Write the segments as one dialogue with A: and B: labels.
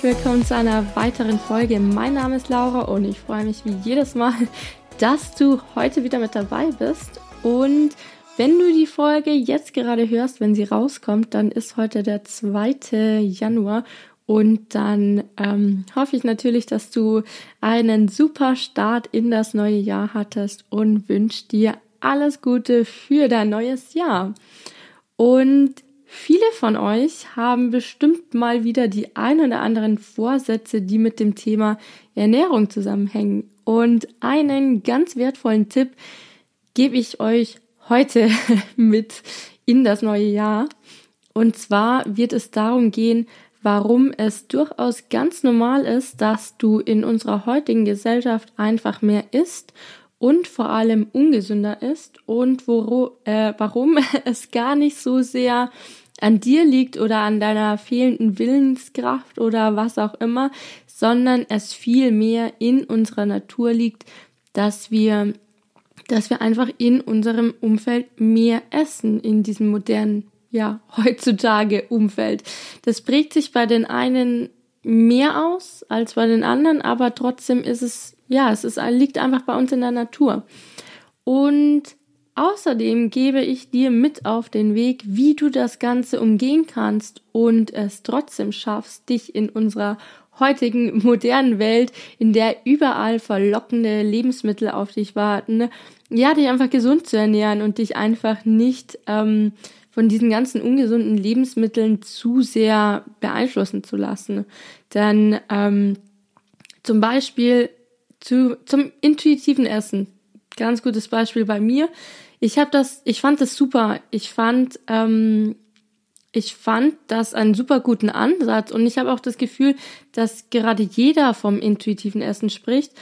A: herzlich willkommen zu einer weiteren Folge. Mein Name ist Laura und ich freue mich wie jedes Mal, dass du heute wieder mit dabei bist. Und wenn du die Folge jetzt gerade hörst, wenn sie rauskommt, dann ist heute der 2. Januar und dann ähm, hoffe ich natürlich, dass du einen super Start in das neue Jahr hattest und wünsche dir alles Gute für dein neues Jahr. Und viele von euch haben bestimmt mal wieder die ein oder anderen Vorsätze, die mit dem Thema Ernährung zusammenhängen. Und einen ganz wertvollen Tipp gebe ich euch heute mit in das neue Jahr. Und zwar wird es darum gehen, warum es durchaus ganz normal ist, dass du in unserer heutigen Gesellschaft einfach mehr isst und vor allem ungesünder ist und wo, äh, warum es gar nicht so sehr an dir liegt oder an deiner fehlenden Willenskraft oder was auch immer, sondern es viel mehr in unserer Natur liegt, dass wir dass wir einfach in unserem Umfeld mehr essen in diesem modernen, ja, heutzutage Umfeld. Das prägt sich bei den einen mehr aus als bei den anderen, aber trotzdem ist es, ja, es ist, liegt einfach bei uns in der Natur. Und außerdem gebe ich dir mit auf den Weg, wie du das Ganze umgehen kannst und es trotzdem schaffst, dich in unserer heutigen modernen Welt, in der überall verlockende Lebensmittel auf dich warten, ja, dich einfach gesund zu ernähren und dich einfach nicht ähm, von diesen ganzen ungesunden Lebensmitteln zu sehr beeinflussen zu lassen. Denn ähm, zum Beispiel zu, zum intuitiven Essen. Ganz gutes Beispiel bei mir. Ich habe das, ich fand das super. Ich fand, ähm, ich fand das einen super guten Ansatz und ich habe auch das Gefühl, dass gerade jeder vom intuitiven Essen spricht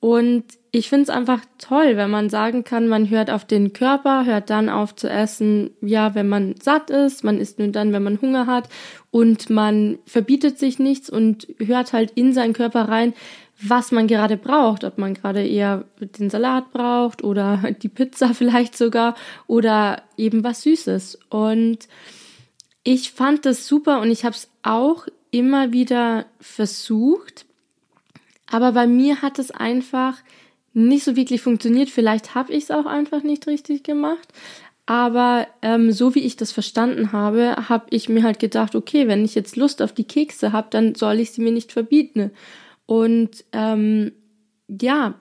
A: und ich finde es einfach toll, wenn man sagen kann, man hört auf den Körper, hört dann auf zu essen, ja, wenn man satt ist, man isst nur dann, wenn man Hunger hat und man verbietet sich nichts und hört halt in seinen Körper rein, was man gerade braucht, ob man gerade eher den Salat braucht oder die Pizza vielleicht sogar oder eben was Süßes. Und ich fand das super und ich habe es auch immer wieder versucht, aber bei mir hat es einfach nicht so wirklich funktioniert. Vielleicht habe ich es auch einfach nicht richtig gemacht. Aber ähm, so wie ich das verstanden habe, habe ich mir halt gedacht, okay, wenn ich jetzt Lust auf die Kekse habe, dann soll ich sie mir nicht verbieten. Und ähm, ja,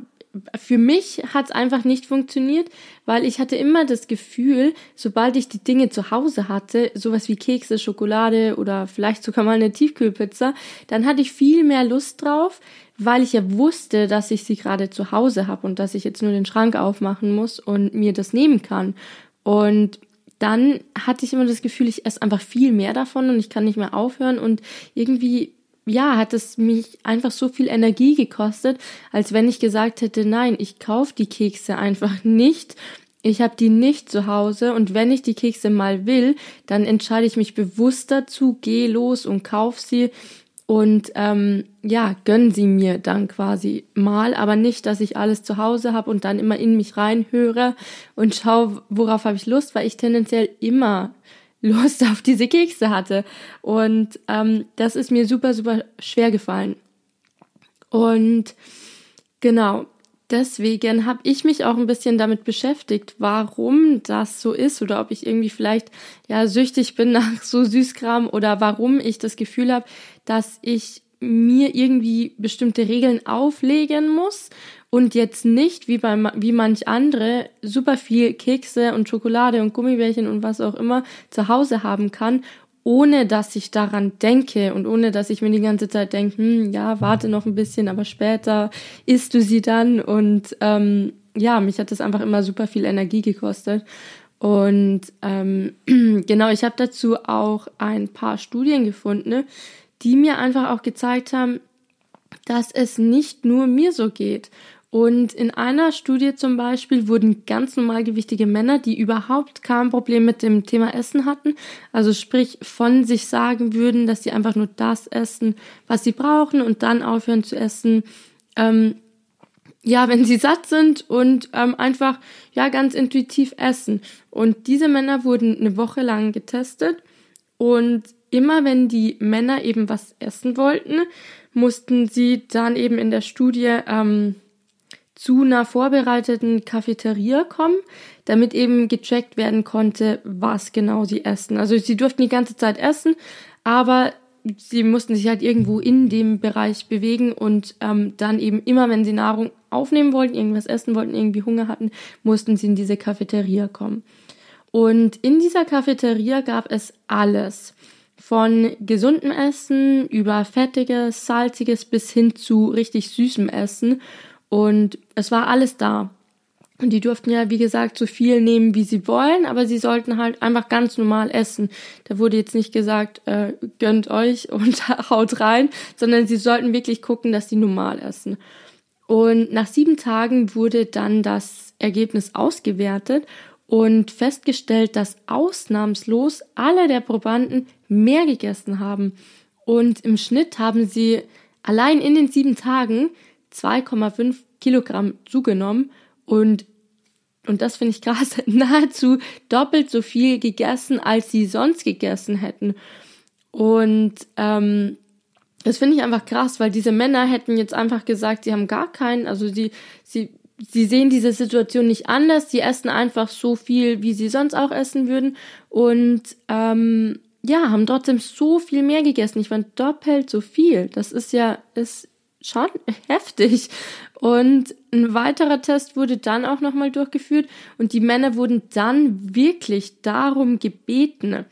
A: für mich hat es einfach nicht funktioniert, weil ich hatte immer das Gefühl, sobald ich die Dinge zu Hause hatte, sowas wie Kekse, Schokolade oder vielleicht sogar mal eine Tiefkühlpizza, dann hatte ich viel mehr Lust drauf, weil ich ja wusste, dass ich sie gerade zu Hause habe und dass ich jetzt nur den Schrank aufmachen muss und mir das nehmen kann. Und dann hatte ich immer das Gefühl, ich esse einfach viel mehr davon und ich kann nicht mehr aufhören und irgendwie ja, hat es mich einfach so viel Energie gekostet, als wenn ich gesagt hätte, nein, ich kaufe die Kekse einfach nicht. Ich habe die nicht zu Hause und wenn ich die Kekse mal will, dann entscheide ich mich bewusst dazu, gehe los und kauf sie und ähm, ja, gönn sie mir dann quasi mal, aber nicht, dass ich alles zu Hause habe und dann immer in mich reinhöre und schaue, worauf habe ich Lust, weil ich tendenziell immer Lust auf diese Kekse hatte. Und ähm, das ist mir super, super schwer gefallen. Und genau, deswegen habe ich mich auch ein bisschen damit beschäftigt, warum das so ist oder ob ich irgendwie vielleicht ja süchtig bin nach so Süßkram oder warum ich das Gefühl habe, dass ich mir irgendwie bestimmte Regeln auflegen muss und jetzt nicht wie bei wie manch andere super viel Kekse und Schokolade und Gummibärchen und was auch immer zu Hause haben kann, ohne dass ich daran denke und ohne dass ich mir die ganze Zeit denke, hm, ja, warte noch ein bisschen, aber später isst du sie dann und ähm, ja, mich hat das einfach immer super viel Energie gekostet. Und ähm, genau, ich habe dazu auch ein paar Studien gefunden, ne, die mir einfach auch gezeigt haben, dass es nicht nur mir so geht. Und in einer Studie zum Beispiel wurden ganz normalgewichtige Männer, die überhaupt kein Problem mit dem Thema Essen hatten, also sprich von sich sagen würden, dass sie einfach nur das essen, was sie brauchen und dann aufhören zu essen, ähm, ja, wenn sie satt sind und ähm, einfach ja ganz intuitiv essen. Und diese Männer wurden eine Woche lang getestet und immer wenn die Männer eben was essen wollten, mussten sie dann eben in der Studie ähm, zu einer vorbereiteten Cafeteria kommen, damit eben gecheckt werden konnte, was genau sie essen. Also sie durften die ganze Zeit essen, aber sie mussten sich halt irgendwo in dem Bereich bewegen und ähm, dann eben immer, wenn sie Nahrung aufnehmen wollten, irgendwas essen wollten, irgendwie Hunger hatten, mussten sie in diese Cafeteria kommen. Und in dieser Cafeteria gab es alles. Von gesundem Essen über fettiges, salziges bis hin zu richtig süßem Essen. Und es war alles da. Und die durften ja, wie gesagt, so viel nehmen, wie sie wollen, aber sie sollten halt einfach ganz normal essen. Da wurde jetzt nicht gesagt, äh, gönnt euch und haut rein, sondern sie sollten wirklich gucken, dass sie normal essen. Und nach sieben Tagen wurde dann das Ergebnis ausgewertet und festgestellt, dass ausnahmslos alle der Probanden mehr gegessen haben. Und im Schnitt haben sie allein in den sieben Tagen 2,5 Kilogramm zugenommen und und das finde ich krass, nahezu doppelt so viel gegessen, als sie sonst gegessen hätten. Und ähm, das finde ich einfach krass, weil diese Männer hätten jetzt einfach gesagt, sie haben gar keinen, also sie, sie sie sehen diese Situation nicht anders, sie essen einfach so viel, wie sie sonst auch essen würden und ähm, ja, haben trotzdem so viel mehr gegessen. Ich fand doppelt so viel. Das ist ja, ist schon heftig. Und ein weiterer Test wurde dann auch nochmal durchgeführt und die Männer wurden dann wirklich darum gebeten,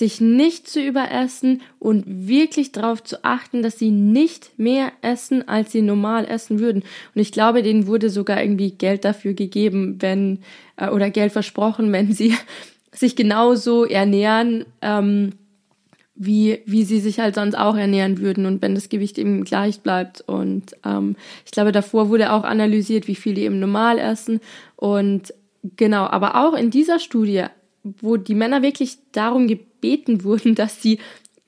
A: sich nicht zu überessen und wirklich darauf zu achten, dass sie nicht mehr essen, als sie normal essen würden. Und ich glaube, denen wurde sogar irgendwie Geld dafür gegeben, wenn, äh, oder Geld versprochen, wenn sie sich genauso ernähren, ähm, wie, wie sie sich halt sonst auch ernähren würden und wenn das Gewicht eben gleich bleibt. Und ähm, ich glaube, davor wurde auch analysiert, wie viel die eben normal essen. Und genau, aber auch in dieser Studie, wo die Männer wirklich darum gebeten wurden, dass sie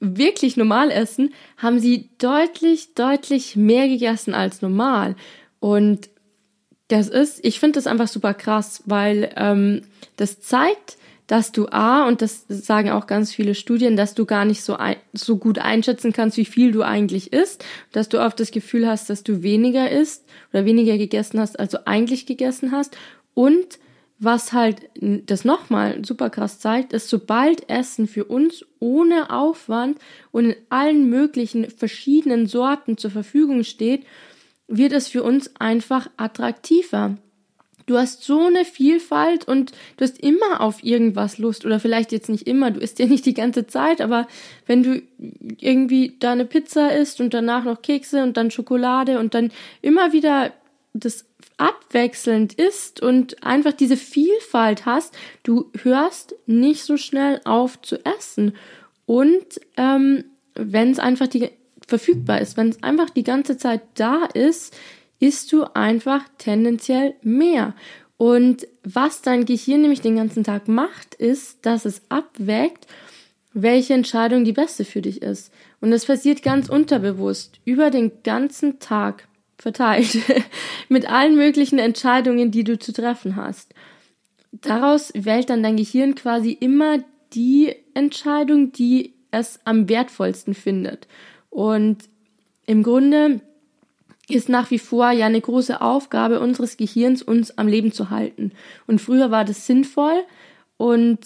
A: wirklich normal essen, haben sie deutlich, deutlich mehr gegessen als normal. Und das ist, ich finde das einfach super krass, weil ähm, das zeigt, dass du A, und das sagen auch ganz viele Studien, dass du gar nicht so, ein, so gut einschätzen kannst, wie viel du eigentlich isst, dass du oft das Gefühl hast, dass du weniger isst oder weniger gegessen hast, als du eigentlich gegessen hast. Und was halt das nochmal super krass zeigt, ist, sobald Essen für uns ohne Aufwand und in allen möglichen verschiedenen Sorten zur Verfügung steht, wird es für uns einfach attraktiver. Du hast so eine Vielfalt und du hast immer auf irgendwas Lust oder vielleicht jetzt nicht immer, du isst ja nicht die ganze Zeit, aber wenn du irgendwie deine Pizza isst und danach noch Kekse und dann Schokolade und dann immer wieder das abwechselnd ist und einfach diese Vielfalt hast, du hörst nicht so schnell auf zu essen. Und ähm, wenn es einfach die verfügbar ist, wenn es einfach die ganze Zeit da ist, isst du einfach tendenziell mehr. Und was dein Gehirn nämlich den ganzen Tag macht, ist, dass es abwägt, welche Entscheidung die beste für dich ist. Und das passiert ganz unterbewusst über den ganzen Tag verteilt mit allen möglichen Entscheidungen, die du zu treffen hast. Daraus wählt dann dein Gehirn quasi immer die Entscheidung, die es am wertvollsten findet. Und im Grunde ist nach wie vor ja eine große Aufgabe unseres Gehirns, uns am Leben zu halten. Und früher war das sinnvoll und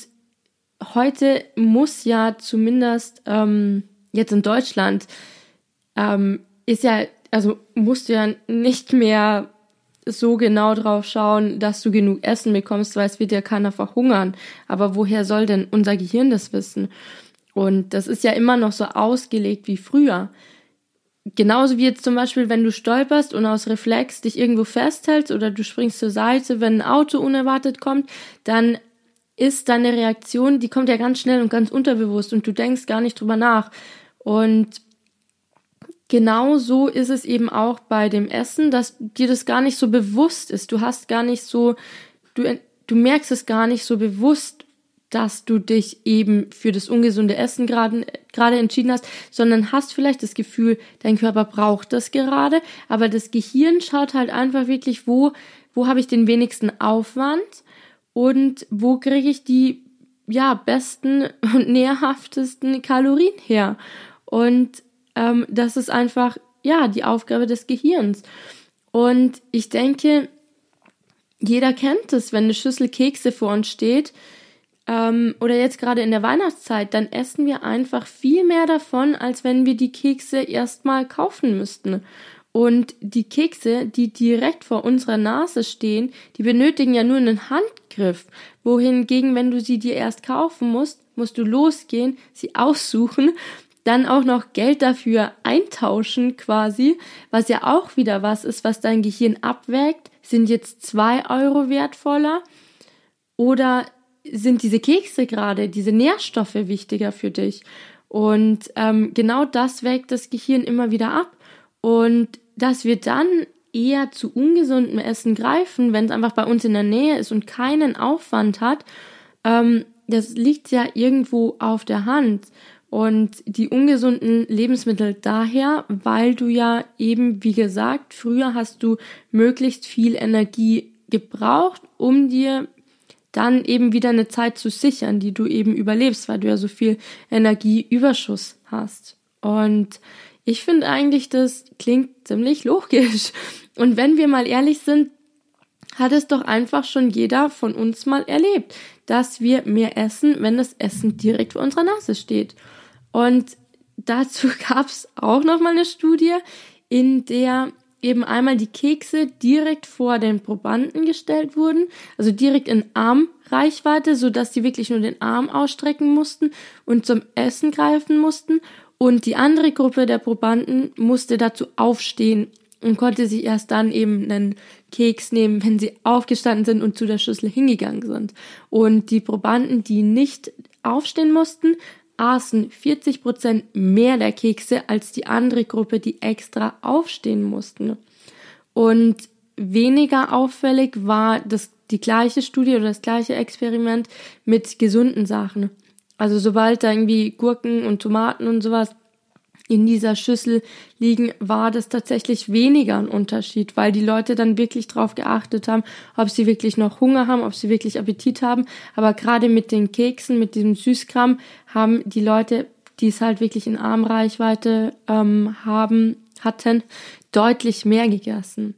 A: heute muss ja zumindest ähm, jetzt in Deutschland ähm, ist ja also musst du ja nicht mehr so genau drauf schauen, dass du genug Essen bekommst, weil es wird ja keiner verhungern. Aber woher soll denn unser Gehirn das wissen? Und das ist ja immer noch so ausgelegt wie früher. Genauso wie jetzt zum Beispiel, wenn du stolperst und aus Reflex dich irgendwo festhältst oder du springst zur Seite, wenn ein Auto unerwartet kommt, dann ist deine Reaktion, die kommt ja ganz schnell und ganz unterbewusst und du denkst gar nicht drüber nach. Und genau so ist es eben auch bei dem Essen, dass dir das gar nicht so bewusst ist. Du hast gar nicht so, du, du merkst es gar nicht so bewusst, dass du dich eben für das ungesunde Essen gerade gerade entschieden hast, sondern hast vielleicht das Gefühl, dein Körper braucht das gerade, aber das Gehirn schaut halt einfach wirklich, wo wo habe ich den wenigsten Aufwand und wo kriege ich die ja, besten und nährhaftesten Kalorien her. Und ähm, das ist einfach, ja, die Aufgabe des Gehirns. Und ich denke, jeder kennt es, wenn eine Schüssel Kekse vor uns steht, ähm, oder jetzt gerade in der Weihnachtszeit, dann essen wir einfach viel mehr davon, als wenn wir die Kekse erstmal kaufen müssten. Und die Kekse, die direkt vor unserer Nase stehen, die benötigen ja nur einen Handgriff. Wohingegen, wenn du sie dir erst kaufen musst, musst du losgehen, sie aussuchen, dann auch noch Geld dafür eintauschen quasi, was ja auch wieder was ist, was dein Gehirn abwägt. Sind jetzt zwei Euro wertvoller oder sind diese Kekse gerade, diese Nährstoffe wichtiger für dich? Und ähm, genau das wägt das Gehirn immer wieder ab. Und dass wir dann eher zu ungesundem Essen greifen, wenn es einfach bei uns in der Nähe ist und keinen Aufwand hat, ähm, das liegt ja irgendwo auf der Hand. Und die ungesunden Lebensmittel daher, weil du ja eben, wie gesagt, früher hast du möglichst viel Energie gebraucht, um dir dann eben wieder eine Zeit zu sichern, die du eben überlebst, weil du ja so viel Energieüberschuss hast. Und ich finde eigentlich, das klingt ziemlich logisch. Und wenn wir mal ehrlich sind, hat es doch einfach schon jeder von uns mal erlebt, dass wir mehr essen, wenn das Essen direkt vor unserer Nase steht. Und dazu gab es auch noch mal eine Studie, in der eben einmal die Kekse direkt vor den Probanden gestellt wurden, also direkt in Armreichweite, so dass sie wirklich nur den Arm ausstrecken mussten und zum Essen greifen mussten und die andere Gruppe der Probanden musste dazu aufstehen und konnte sich erst dann eben einen Keks nehmen, wenn sie aufgestanden sind und zu der Schüssel hingegangen sind. Und die Probanden, die nicht aufstehen mussten, aßen 40 Prozent mehr der Kekse als die andere Gruppe, die extra aufstehen mussten. Und weniger auffällig war das, die gleiche Studie oder das gleiche Experiment mit gesunden Sachen. Also sobald da irgendwie Gurken und Tomaten und sowas in dieser Schüssel liegen, war das tatsächlich weniger ein Unterschied, weil die Leute dann wirklich drauf geachtet haben, ob sie wirklich noch Hunger haben, ob sie wirklich Appetit haben. Aber gerade mit den Keksen, mit diesem Süßkram, haben die Leute, die es halt wirklich in Armreichweite ähm, haben, hatten, deutlich mehr gegessen.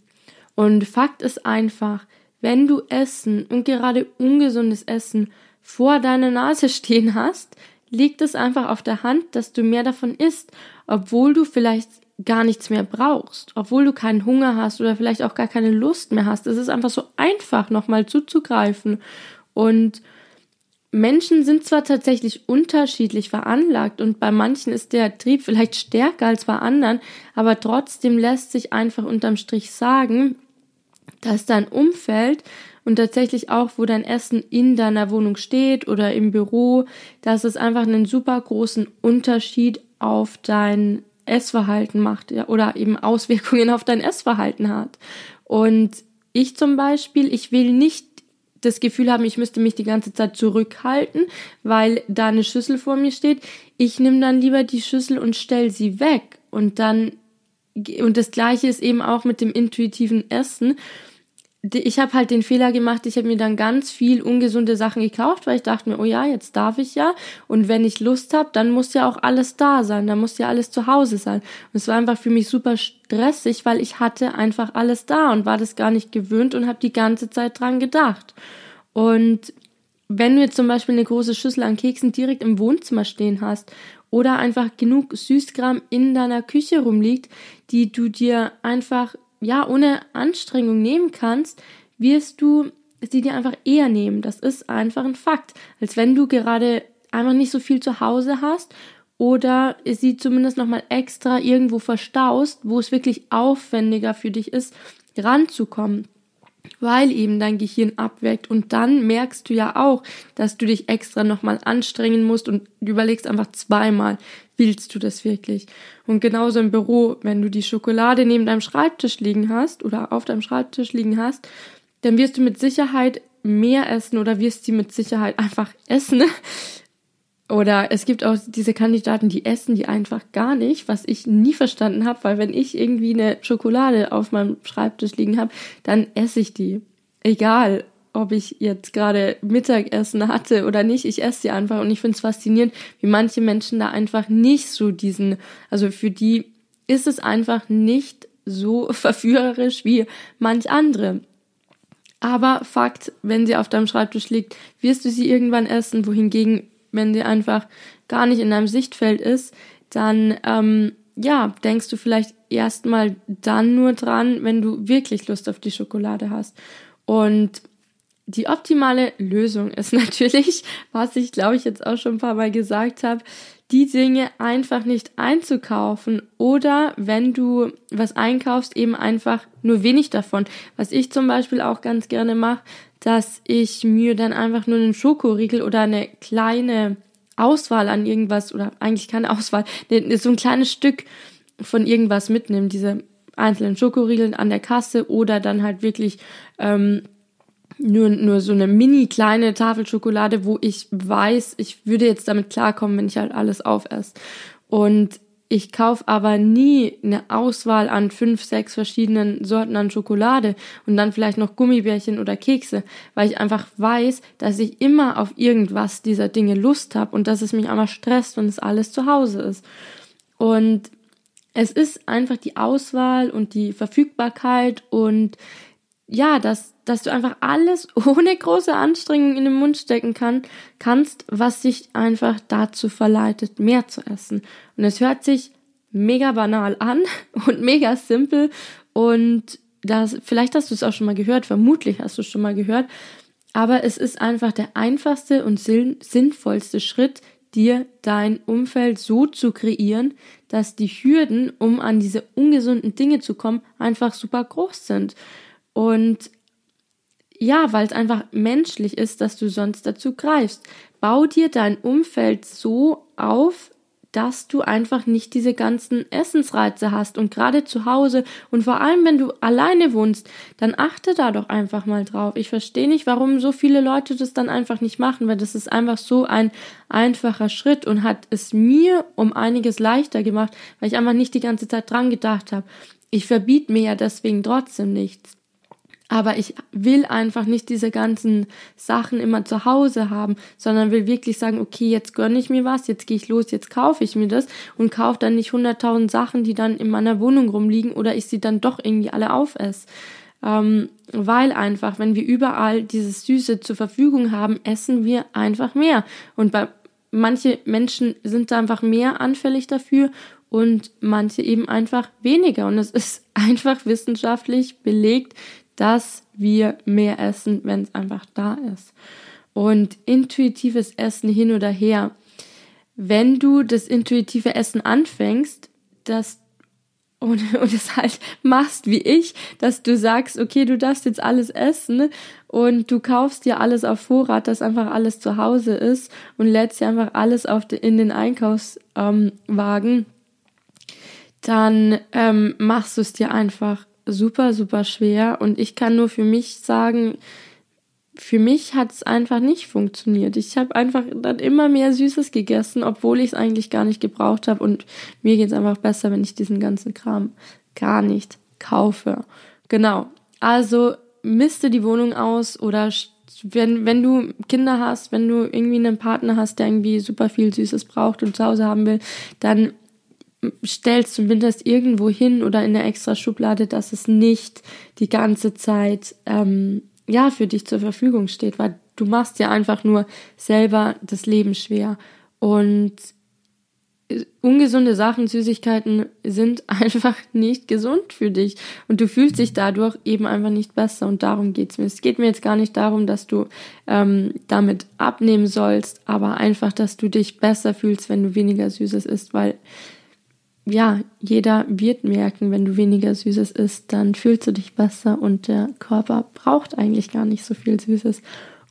A: Und Fakt ist einfach, wenn du Essen und gerade ungesundes Essen vor deiner Nase stehen hast, liegt es einfach auf der Hand, dass du mehr davon isst, obwohl du vielleicht gar nichts mehr brauchst, obwohl du keinen Hunger hast oder vielleicht auch gar keine Lust mehr hast. Es ist einfach so einfach, nochmal zuzugreifen. Und Menschen sind zwar tatsächlich unterschiedlich veranlagt und bei manchen ist der Trieb vielleicht stärker als bei anderen, aber trotzdem lässt sich einfach unterm Strich sagen, dass dein Umfeld und tatsächlich auch, wo dein Essen in deiner Wohnung steht oder im Büro, dass es einfach einen super großen Unterschied auf dein Essverhalten macht oder eben Auswirkungen auf dein Essverhalten hat. Und ich zum Beispiel, ich will nicht das Gefühl haben, ich müsste mich die ganze Zeit zurückhalten, weil da eine Schüssel vor mir steht. Ich nehme dann lieber die Schüssel und stell sie weg. Und dann, und das gleiche ist eben auch mit dem intuitiven Essen ich habe halt den Fehler gemacht, ich habe mir dann ganz viel ungesunde Sachen gekauft, weil ich dachte mir, oh ja, jetzt darf ich ja. Und wenn ich Lust habe, dann muss ja auch alles da sein, dann muss ja alles zu Hause sein. Und es war einfach für mich super stressig, weil ich hatte einfach alles da und war das gar nicht gewöhnt und habe die ganze Zeit dran gedacht. Und wenn du jetzt zum Beispiel eine große Schüssel an Keksen direkt im Wohnzimmer stehen hast oder einfach genug Süßkram in deiner Küche rumliegt, die du dir einfach ja, ohne Anstrengung nehmen kannst, wirst du sie dir einfach eher nehmen. Das ist einfach ein Fakt. Als wenn du gerade einfach nicht so viel zu Hause hast oder sie zumindest nochmal extra irgendwo verstaust, wo es wirklich aufwendiger für dich ist, ranzukommen weil eben dein Gehirn abweckt und dann merkst du ja auch, dass du dich extra nochmal anstrengen musst und überlegst einfach zweimal, willst du das wirklich? Und genauso im Büro, wenn du die Schokolade neben deinem Schreibtisch liegen hast oder auf deinem Schreibtisch liegen hast, dann wirst du mit Sicherheit mehr essen oder wirst sie mit Sicherheit einfach essen, oder es gibt auch diese Kandidaten, die essen die einfach gar nicht, was ich nie verstanden habe, weil wenn ich irgendwie eine Schokolade auf meinem Schreibtisch liegen habe, dann esse ich die. Egal, ob ich jetzt gerade Mittagessen hatte oder nicht. Ich esse sie einfach und ich finde es faszinierend, wie manche Menschen da einfach nicht so diesen, also für die ist es einfach nicht so verführerisch wie manch andere. Aber Fakt, wenn sie auf deinem Schreibtisch liegt, wirst du sie irgendwann essen, wohingegen, wenn sie einfach gar nicht in deinem Sichtfeld ist, dann ähm, ja, denkst du vielleicht erstmal dann nur dran, wenn du wirklich Lust auf die Schokolade hast. Und die optimale Lösung ist natürlich, was ich glaube ich jetzt auch schon ein paar Mal gesagt habe, die Dinge einfach nicht einzukaufen oder wenn du was einkaufst, eben einfach nur wenig davon. Was ich zum Beispiel auch ganz gerne mache, dass ich mir dann einfach nur einen Schokoriegel oder eine kleine Auswahl an irgendwas oder eigentlich keine Auswahl, so ein kleines Stück von irgendwas mitnehme, diese einzelnen Schokoriegel an der Kasse oder dann halt wirklich ähm, nur, nur so eine mini kleine Tafel Schokolade, wo ich weiß, ich würde jetzt damit klarkommen, wenn ich halt alles aufesse. Und ich kaufe aber nie eine Auswahl an fünf, sechs verschiedenen Sorten an Schokolade und dann vielleicht noch Gummibärchen oder Kekse, weil ich einfach weiß, dass ich immer auf irgendwas dieser Dinge Lust habe und dass es mich einmal stresst, wenn es alles zu Hause ist. Und es ist einfach die Auswahl und die Verfügbarkeit und ja, dass, dass du einfach alles ohne große Anstrengung in den Mund stecken kann, kannst, was dich einfach dazu verleitet, mehr zu essen. Und es hört sich mega banal an und mega simpel und das, vielleicht hast du es auch schon mal gehört, vermutlich hast du es schon mal gehört, aber es ist einfach der einfachste und sinnvollste Schritt, dir dein Umfeld so zu kreieren, dass die Hürden, um an diese ungesunden Dinge zu kommen, einfach super groß sind. Und ja, weil es einfach menschlich ist, dass du sonst dazu greifst. Bau dir dein Umfeld so auf, dass du einfach nicht diese ganzen Essensreize hast und gerade zu Hause und vor allem, wenn du alleine wohnst, dann achte da doch einfach mal drauf. Ich verstehe nicht, warum so viele Leute das dann einfach nicht machen, weil das ist einfach so ein einfacher Schritt und hat es mir um einiges leichter gemacht, weil ich einfach nicht die ganze Zeit dran gedacht habe. Ich verbiete mir ja deswegen trotzdem nichts. Aber ich will einfach nicht diese ganzen Sachen immer zu Hause haben, sondern will wirklich sagen, okay, jetzt gönne ich mir was, jetzt gehe ich los, jetzt kaufe ich mir das und kaufe dann nicht hunderttausend Sachen, die dann in meiner Wohnung rumliegen oder ich sie dann doch irgendwie alle aufesse. Ähm, weil einfach, wenn wir überall dieses Süße zur Verfügung haben, essen wir einfach mehr. Und bei manche Menschen sind da einfach mehr anfällig dafür und manche eben einfach weniger. Und es ist einfach wissenschaftlich belegt, dass wir mehr essen, wenn es einfach da ist. Und intuitives Essen hin oder her. Wenn du das intuitive Essen anfängst, dass und, und es halt machst wie ich, dass du sagst, okay, du darfst jetzt alles essen und du kaufst dir alles auf Vorrat, dass einfach alles zu Hause ist und lädst dir einfach alles auf de, in den Einkaufswagen, ähm, dann ähm, machst du es dir einfach super, super schwer. Und ich kann nur für mich sagen, für mich hat es einfach nicht funktioniert. Ich habe einfach dann immer mehr Süßes gegessen, obwohl ich es eigentlich gar nicht gebraucht habe. Und mir geht es einfach besser, wenn ich diesen ganzen Kram gar nicht kaufe. Genau. Also misste die Wohnung aus oder wenn, wenn du Kinder hast, wenn du irgendwie einen Partner hast, der irgendwie super viel Süßes braucht und zu Hause haben will, dann stellst zumindest irgendwo hin oder in der extra Schublade, dass es nicht die ganze Zeit ähm, ja für dich zur Verfügung steht, weil du machst ja einfach nur selber das Leben schwer. Und äh, ungesunde Sachen, Süßigkeiten sind einfach nicht gesund für dich. Und du fühlst dich dadurch eben einfach nicht besser. Und darum geht's mir. Es geht mir jetzt gar nicht darum, dass du ähm, damit abnehmen sollst, aber einfach, dass du dich besser fühlst, wenn du weniger Süßes isst, weil ja, jeder wird merken, wenn du weniger Süßes isst, dann fühlst du dich besser und der Körper braucht eigentlich gar nicht so viel Süßes.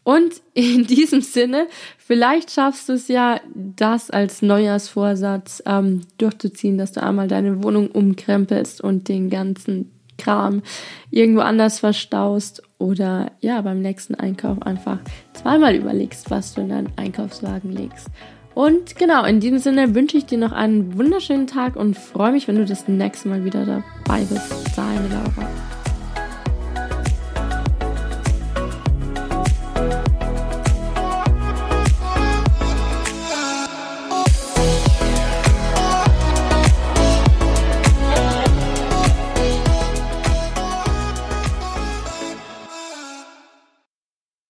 A: Und in diesem Sinne, vielleicht schaffst du es ja, das als Neujahrsvorsatz ähm, durchzuziehen, dass du einmal deine Wohnung umkrempelst und den ganzen Kram irgendwo anders verstaust oder ja, beim nächsten Einkauf einfach zweimal überlegst, was du in deinen Einkaufswagen legst. Und genau, in diesem Sinne wünsche ich dir noch einen wunderschönen Tag und freue mich, wenn du das nächste Mal wieder dabei bist. Deine Laura.